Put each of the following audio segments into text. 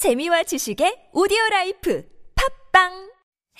재미와 지식의 오디오 라이프 팝빵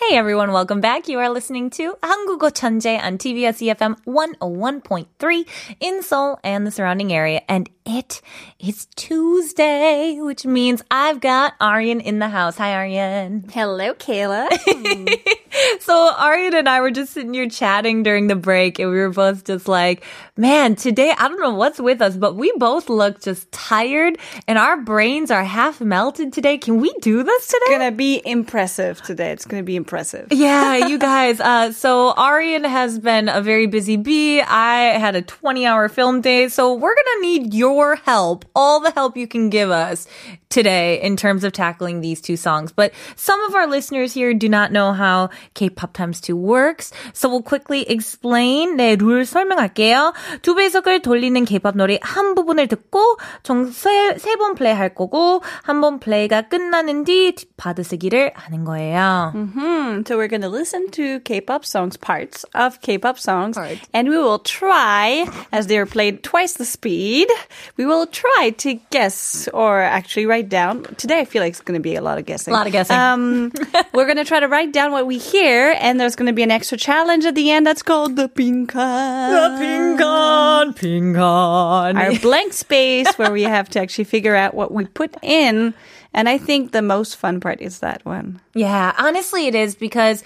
Hey everyone, welcome back. You are listening to 한국어 천재 on TBS EFM 101.3 in Seoul and the surrounding area. And it is Tuesday, which means I've got Aryan in the house. Hi Aryan. Hello, Kayla. So Aryan and I were just sitting here chatting during the break and we were both just like, man, today, I don't know what's with us, but we both look just tired and our brains are half melted today. Can we do this today? It's gonna be impressive today. It's gonna be impressive. Yeah, you guys. Uh, so Arian has been a very busy bee. I had a 20 hour film day. So we're going to need your help, all the help you can give us today in terms of tackling these two songs. But some of our listeners here do not know how K-pop times 2 works. So we'll quickly explain. 네, 룰 설명할게요. 두 배속을 돌리는 K-pop 노래 한 부분을 듣고 총세번 플레이 할 거고 한 번 플레이가 끝나는 뒤 받으시기를 하는 거예요. Hmm. So we're gonna listen to K-pop songs, parts of K-pop songs, and we will try, as they are played twice the speed, we will try to guess or actually write down. Today, I feel like it's going to be a lot of guessing. A lot of guessing. Um, we're going to try to write down what we hear, and there's going to be an extra challenge at the end that's called the pinkan. The pinkan, pinkan. Our blank space where we have to actually figure out what we put in. And I think the most fun part is that one. Yeah, honestly, it is because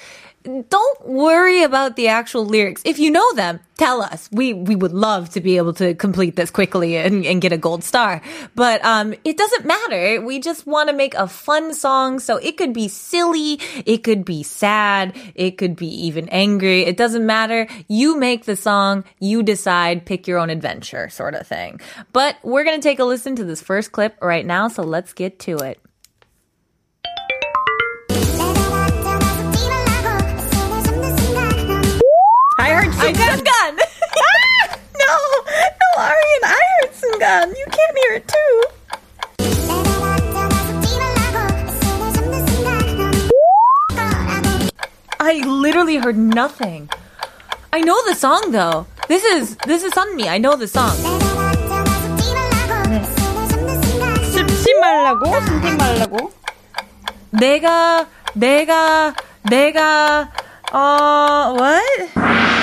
don't worry about the actual lyrics. If you know them, tell us. We we would love to be able to complete this quickly and, and get a gold star. But um it doesn't matter. We just want to make a fun song. So it could be silly, it could be sad, it could be even angry. It doesn't matter. You make the song, you decide, pick your own adventure sort of thing. But we're gonna take a listen to this first clip right now, so let's get to it. I heard I 순간. no, no, Arian, I heard 순간. You can't hear it too. I literally heard nothing. I know the song though. This is this is on me. I know the song. 씹지 말라고, 숨지 말라고. 내가 내가 내가 어 what?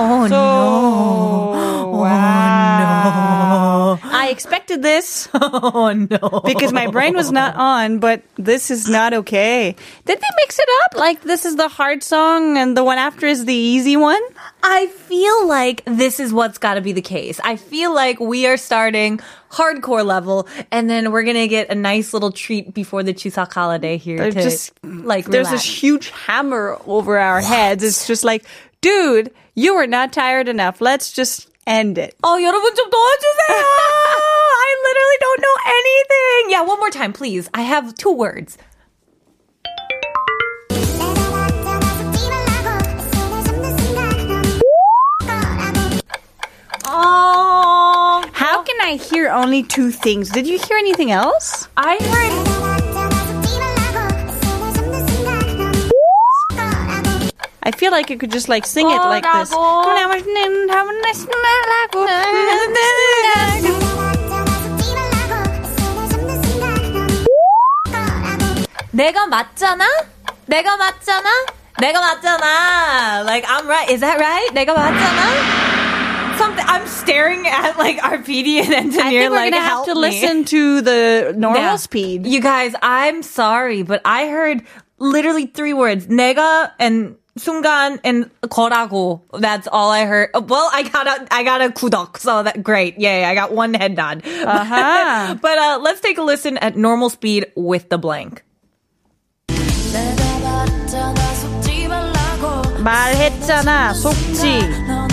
Oh, oh no. wow. I expected this Oh no. because my brain was not on, but this is not okay. Did they mix it up? Like this is the hard song and the one after is the easy one? I feel like this is what's got to be the case. I feel like we are starting hardcore level, and then we're gonna get a nice little treat before the Chuseok holiday here They're to just- like There's relax. this huge hammer over our heads. It's just like, dude, you are not tired enough. Let's just end it. Oh, 여러분 좀 도와주세요. I literally don't know anything. Yeah, one more time, please. I have two words. Oh, How can I hear only two things? Did you hear anything else? I heard. I feel like you could just like sing it like this. 내가 맞잖아? 내가 맞잖아? 내가 맞잖아. Like I'm right. Is that right? 내가 맞잖아? Something. I'm staring at like our PD and I engineer. think we're like gonna have help to me. listen to the normal Yeah. speed. You guys, I'm sorry, but I heard literally three words. 내가 and 순간 and 거라고. That's all I heard. Uh, Well, I got a I got a 구독, so that great. Yay, I got one head nod. Uh-huh. but uh, let's take a listen at normal speed with the blank. 말했잖아, 속지.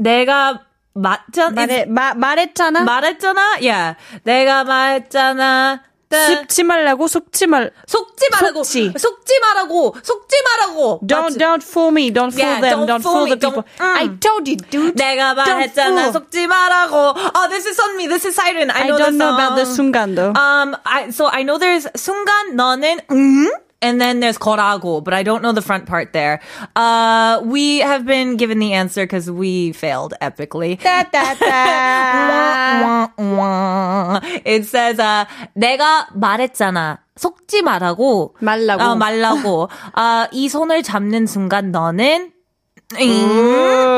내가 맞잖아. 말해, 마, 말했잖아. 말했잖아. Yeah. 내가 말했잖아. 씹지 말라고, 속지 말. 속지 말라고. 속지. 속지 말라고. 속지 말라고. Don't, don't fool me. Don't fool Yeah, them. don't Don't, fool fool the people. Don't- mm. I told you, dude. 내가 말했잖아. 속지 말라고. Oh, this is on me. This is Siren. I I know don't know about the 순간 though. Um, I, so I know there's 순간 너는 음 and then there's 거라고, but I don't know the front part there. Uh, we have been given the answer because we failed epically. da, da, da. Wah, wah. it says, uh, 내가 말했잖아. 속지 말라고. 말라고. 어, 말라고. 아, 이 손을 잡는 순간 너는 잉 거라고. Oh,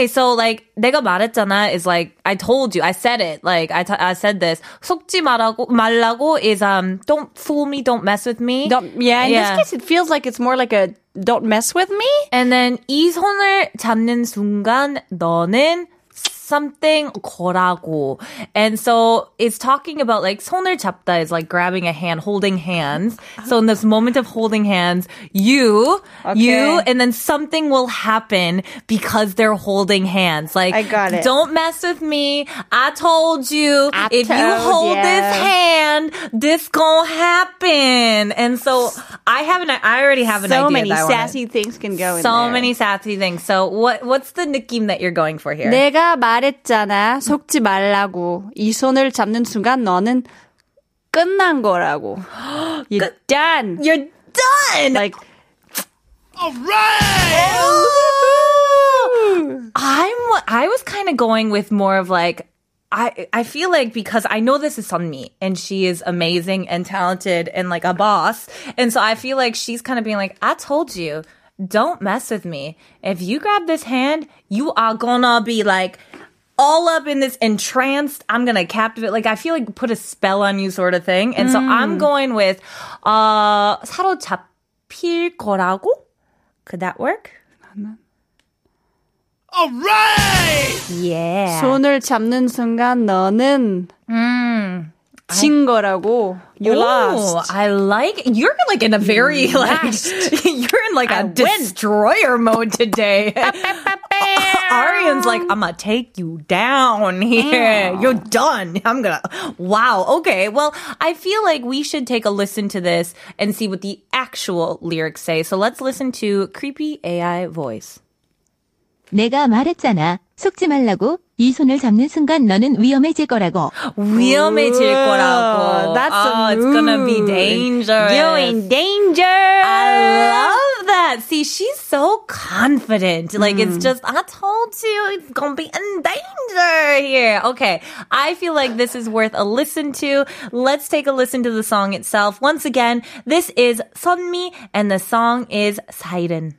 okay. So like 내가 말했잖아 is like I told you. I said it. Like I, t- I said this. 속지 말라고 말라고 is um don't fool me, don't mess with me. Don't, yeah, in Yeah. this case, it feels like it's more like a don't mess with me. And then 이 손을 잡는 순간 너는 something 거라고. And so it's talking about like 손을 잡다 is like grabbing a hand, holding hands. So in this moment of holding hands, you, you, Okay. and then something will happen because they're holding hands. Like, I got it. don't mess with me. I told you. I if you told hold ya. this hand, this gonna happen. And so I have an, I already have an So idea many that I wanna- sassy things can go in so there. many sassy things. So what what's the 느낌 that you're going for here? 내가 말 했잖아. 속지 말라고. 이 손을 잡는 순간 너는 끝난 거라고. You're done. You're done. Like, I'm I was kind of going with more of like I I feel like because I know this is Sunmi and she is amazing and talented and like a boss. And so I feel like she's kind of being like, I told you, don't mess with me. If you grab this hand, you are gonna be like all up in this entranced, I'm gonna captivate. Like I feel like put a spell on you sort of thing. And so I'm going with uh 사로잡힐 거라고? Could that work? All right! Yeah. 손을 잡는 순간 너는 진 거라고. You Ooh, lost. I like you're like in a very like you're in like a win. destroyer mode today. Arian's like, I'm gonna take you down here. You're done. I'm gonna. Wow. Okay. Well, I feel like we should take a listen to this and see what the actual lyrics say. So let's listen to creepy AI voice. 내가 말했잖아. 속지 말라고. 이 손을 잡는 순간 너는 위험해질 거라고. 위험해질 거라고. That's oh, a it's gonna be mood. dangerous. You're in danger. I love that. See, she's so confident. Like, it's Mm. just, I told you it's gonna be in danger here. Okay. I feel like this is worth a listen to. Let's take a listen to the song itself. Once again, this is Sunmi and the song is Siren.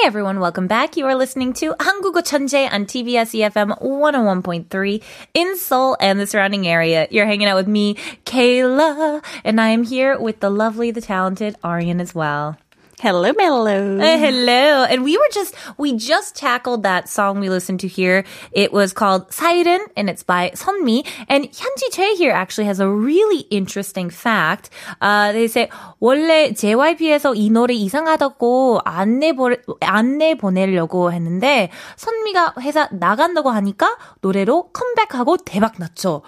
Hey everyone, welcome back. You are listening to 한국어 천재 on TBS EFM 101.3 in Seoul and the surrounding area. You're hanging out with me, Kayla, and I am here with the lovely, the talented Aryan as well. Hello, hello. Uh, hello. And we were just, we just tackled that song we listened to here. It was called Siren and it's by Sunmi. And Hyunji Choi here actually has a really interesting fact. Uh, they say, 원래 JYP에서 이 노래 이상하다고 안내, 보, 안내 보내려고 했는데, 선미가 회사 나간다고 하니까 노래로 컴백하고 대박 났죠.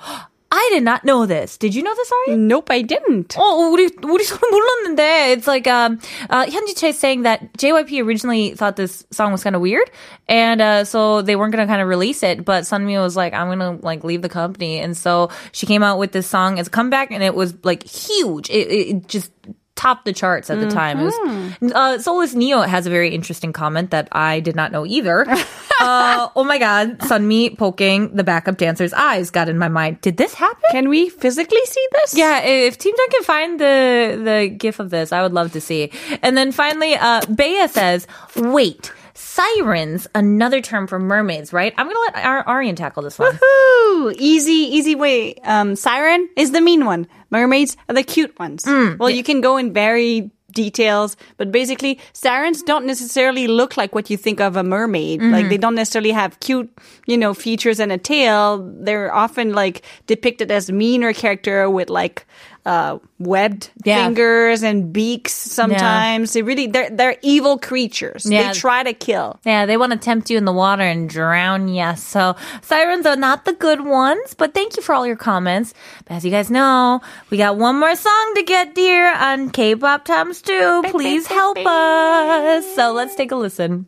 I did not know this. Did you know this, Ari? Nope, I didn't. 어, 우리 우리 서로 몰랐는데. It's like um, uh, 현지 Che saying that JYP originally thought this song was kind of weird, and uh, so they weren't gonna kind of release it. But Sunmi was like, I'm gonna like leave the company, and so she came out with this song as a comeback, and it was like huge. It, it, it just topped the charts at the time. It was, uh, Solus Neo has a very interesting comment that I did not know either. uh, oh my God, Sunmi poking the backup dancer's eyes got in my mind. Did this happen? Can we physically see this? Yeah, if Team Dunk can find the the gif of this, I would love to see. And then finally, uh, Bea says, "Wait, sirens, another term for mermaids, right?" I'm gonna let Ar- Arian tackle this one. Woohoo! Easy, easy way. Um, siren is the mean one. Mermaids are the cute ones. well, you can go in very details, but basically, sirens don't necessarily look like what you think of a mermaid. Like they don't necessarily have cute, you know, features and a tail. They're often like depicted as meaner character with like uh, webbed Yeah. fingers and beaks. Sometimes they really they're they're evil creatures. Yeah. They try to kill. Yeah, they want to tempt you in the water and drown you. So sirens are not the good ones, but thank you for all your comments. But as you guys know, we got one more song to get dear on K-pop times two. Please help us. So let's take a listen.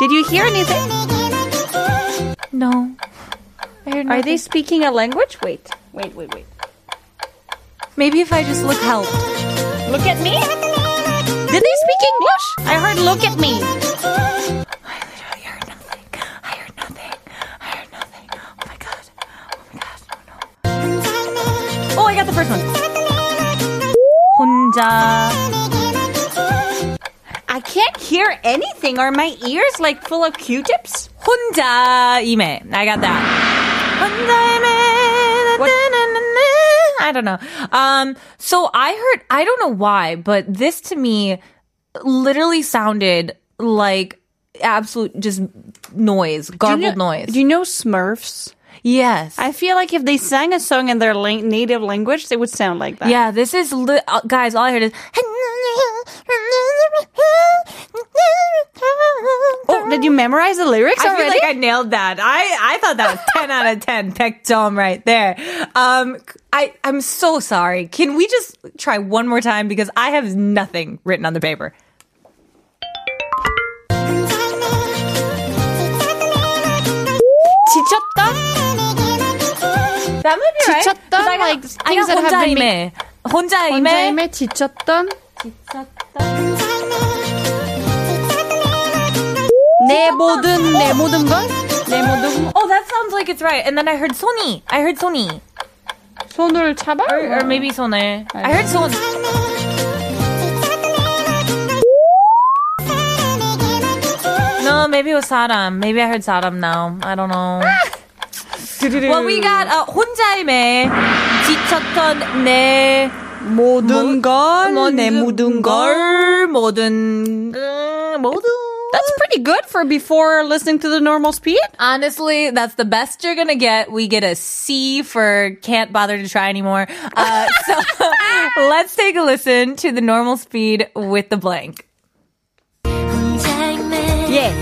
Did you hear anything? No. Are they speaking a language? Wait, wait, wait, wait. Maybe if I just look helped. Look at me. Did they speak English? I heard look at me. I heard nothing. I heard nothing. I heard nothing. Oh my god. Oh my god. Oh no. Oh, I got the first one. 혼자. I can't hear anything. Are my ears like full of Q-tips? 혼자임에. I got that. 혼자임에. What? I don't know. Um, so I heard, I don't know why, but this to me literally sounded like absolute just noise, garbled do you know, noise. Do you know Smurfs? yes. I feel like if they sang a song in their la- native language, they would sound like that. yeah, this is, li- uh, guys, all I heard is. did you memorize the lyrics I feel already? like I nailed that. I, I thought that was 10 out of 10. Peck Tom right there. Um, I, I'm so sorry. Can we just try one more time? Because I have nothing written on the paper. 지쳤다? That might be right. 'Cause 지쳤던, I got, like, I things got that have been 혼자임에. 혼자임에. 혼자임에 지쳤던 내 모든 걸? 내 모든 Oh, that sounds like it's right. And then I heard Sony. I heard Sony. 손을 잡아? Or, or maybe 손을. I heard 손. No, maybe it was 사람. Maybe I heard 사람 now. I don't know. Well, we got uh, 혼자임에 지쳤던 내 모든 걸, 내 모든 걸. 걸 모든 걸, 모든 that's pretty good for before listening to the normal speed. Honestly, that's the best you're gonna get. We get a C for can't bother to try anymore. Uh, so let's take a listen to the normal speed with the blank. Yeah.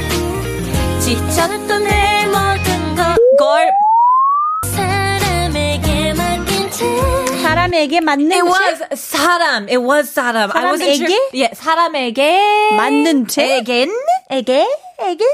사람에게 맞는 It 채? was 사람. It was 사람. I wasn't sure. 사람에게? Yeah, 사람에게. 맞는 채? 에겐? 에게? 에겐?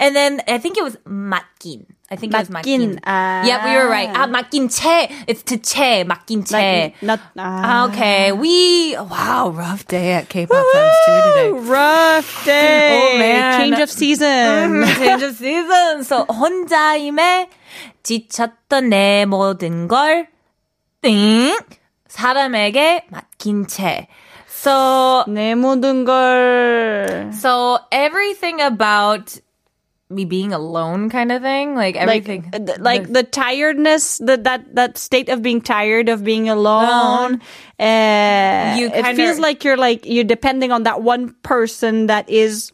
And then I think it was 맡긴. I think it was 맡긴. 맡긴. 아. Yeah, we were right. 아, 맡긴 채. It's to 채. 맡긴 채. Like, not, ah. Okay, we wow, rough day at K-pop Times two today. Rough day. Oh, man. Change of season. Change of season. So 혼자임에 지쳤던 내 모든 걸 띵. 사람에게 맡긴 채. So 내 모든 걸. so everything about me being alone kind of thing, like Like, everything. uh, th- like the tiredness, the, that that state of being tired of being alone. Uh, You it kinda- feels like you're like you're depending on that one person that is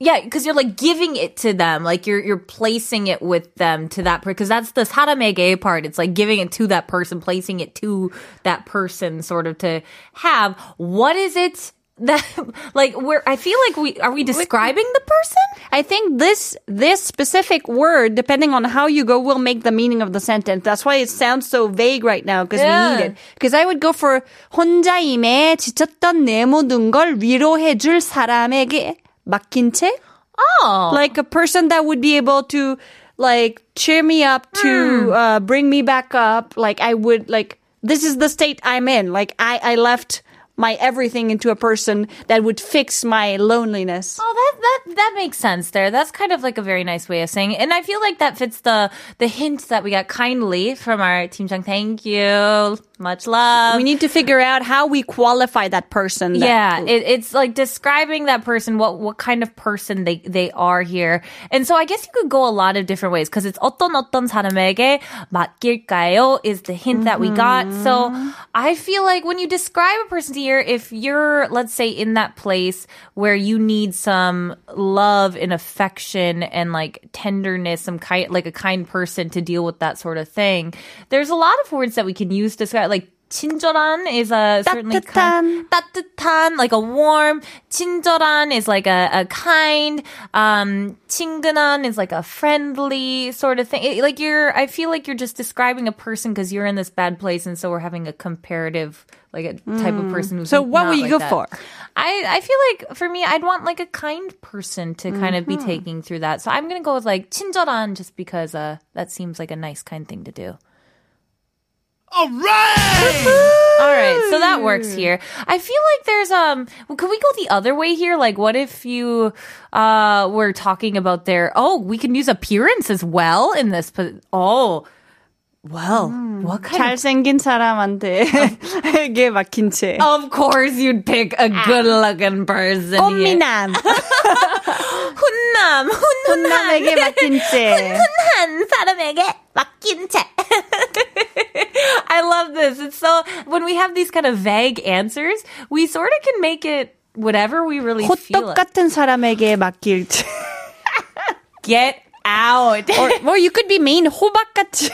Yeah, because you're like giving it to them, like you're you're placing it with them to that person. Because that's the 사람에게 part. It's like giving it to that person, placing it to that person, sort of to have. What is it that like? Where I feel like we are we describing the person? I think this this specific word, depending on how you go, will make the meaning of the sentence. That's why it sounds so vague right now because we Yeah. need it. Because I would go for 혼자임에 지쳤던 내 모든 걸 위로해줄 사람에게 맡긴 채, Oh, like a person that would be able to like cheer me up, to uh, bring me back up. Like I would like this is the state I'm in. Like I I left my everything into a person that would fix my loneliness. Oh, that that that makes sense there. That's kind of like a very nice way of saying it. And I feel like that fits the the hint that we got kindly from our team Jung. Thank you. Much love. we need to figure out how we qualify that person. that- yeah, it, it's like describing that person, what what kind of person they they are here. And so I guess you could go a lot of different ways because it's 어떤 어떤 사람에게 맡길까요 is the hint that we got. So I feel like when you describe a person here, if you're let's say in that place where you need some love and affection and like tenderness, some kind like a kind person to deal with that sort of thing, there's a lot of words that we can use to describe like. 친절한 is a certainly kind, 따뜻한, like a warm. 친절한 is like a, a kind. Um, 친근한 is like a friendly sort of thing. It- like you're, I feel like you're just describing a person because you're in this bad place, and so we're having a comparative like a type of person who's So what not would you like go that. for? I I feel like for me, I'd want like a kind person to kind of be Mm-hmm. taking through that. So I'm gonna go with like 친절한, just because uh that seems like a nice kind thing to do. All right! All right, so that works here. I feel like there's um. Well, could we go the other way here? Like, what if you uh were talking about their? Oh, we can use appearance as well in this. But oh, well, what kind of? 잘생긴 사람한테 게 막힌 채. Of course, you'd pick a good-looking person. here. 꽃미남. 훈남, 훈훈한, 혼남에게 막힌 채. 훈훈한 사람에게 맡긴 채. I love this. It's so when we have these kind of vague answers, we sort of can make it whatever we really feel. 호떡 It. 같은 사람에게 맡길 채. Get out. Or, or you could be mean. 호박 같은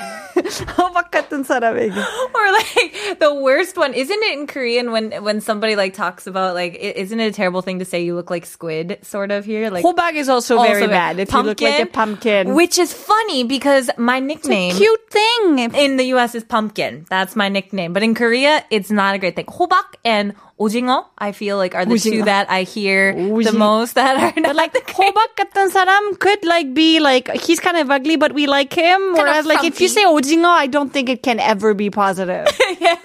호박 같은 사람에게. or like the worst one isn't it in korean when when somebody like talks about like i- isn't it a terrible thing to say you look like squid sort of here like 호박 is also, also very bad. If you look like a pumpkin. which is funny because my nickname Cute thing. in the US is pumpkin. That's my nickname. But in Korea, it's not a great thing. 호박 and 오징어, I feel like are the two 오징어. that I hear the 오징어. most that are not like the great. 호박 같은 사람 could like be like he's kind of ugly but we like him whereas like if you say 오징어 I don't think it can ever be positive yeah.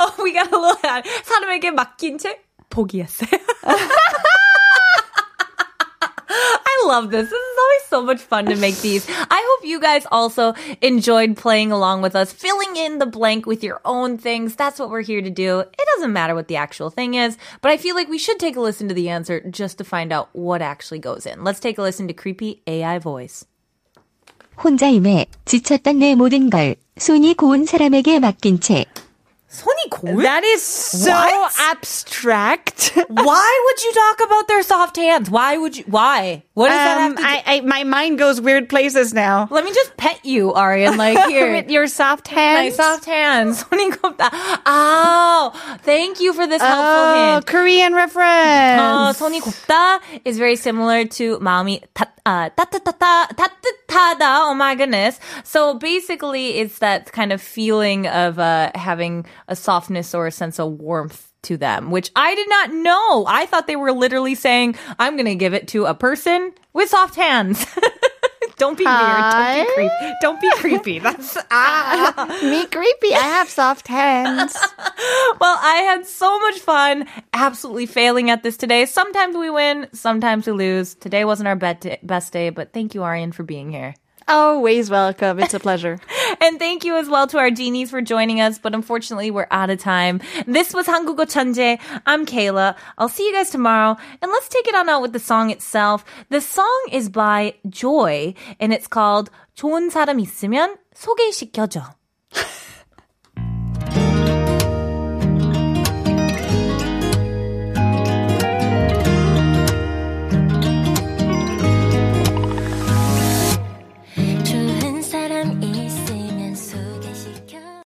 Oh, we got a little ad. 사람에게 맡긴 채 포기했어요. I love this. This is always so much fun to make these. I hope you guys also enjoyed playing along with us, filling in the blank with your own things. That's what we're here to do. It doesn't matter what the actual thing is, but I feel like we should take a listen to the answer just to find out what actually goes in. Let's take a listen to creepy AI voice. 혼자임에 지쳤던 내 모든 걸 손이 고운 사람에게 맡긴 채 손이 고울? that is so What? abstract Why would you talk about their soft hands? Why would you? Why? What does that have um, to do? I, I my mind goes weird places now Let me just pet you, Arian. Like here. with your soft My hands soft hands. 손이 곱다. Oh, thank you for this helpful oh hint. Korean Uh, reference 손이 곱다 is very similar to 마음이 타, uh, 따뜻하다, 따뜻 Oh my goodness. So basically, it's that kind of feeling of uh, having a softness or a sense of warmth to them, which I did not know. I thought they were literally saying, I'm going to give it to a person with soft hands. Don't be weird. Don't be creepy. Don't be creepy. That's ah. me creepy I have soft hands Well, I had so much fun absolutely failing at this today. Sometimes we win, sometimes we lose. Today wasn't our best day, but thank you, Arian, for being here. always welcome it's a pleasure And thank you as well to our genies for joining us, but unfortunately we're out of time. This was 한국어 천재. I'm Kayla. I'll see you guys tomorrow. And let's take it on out with the song itself. The song is by Joy, and it's called 좋은 사람 있으면 소개시켜줘.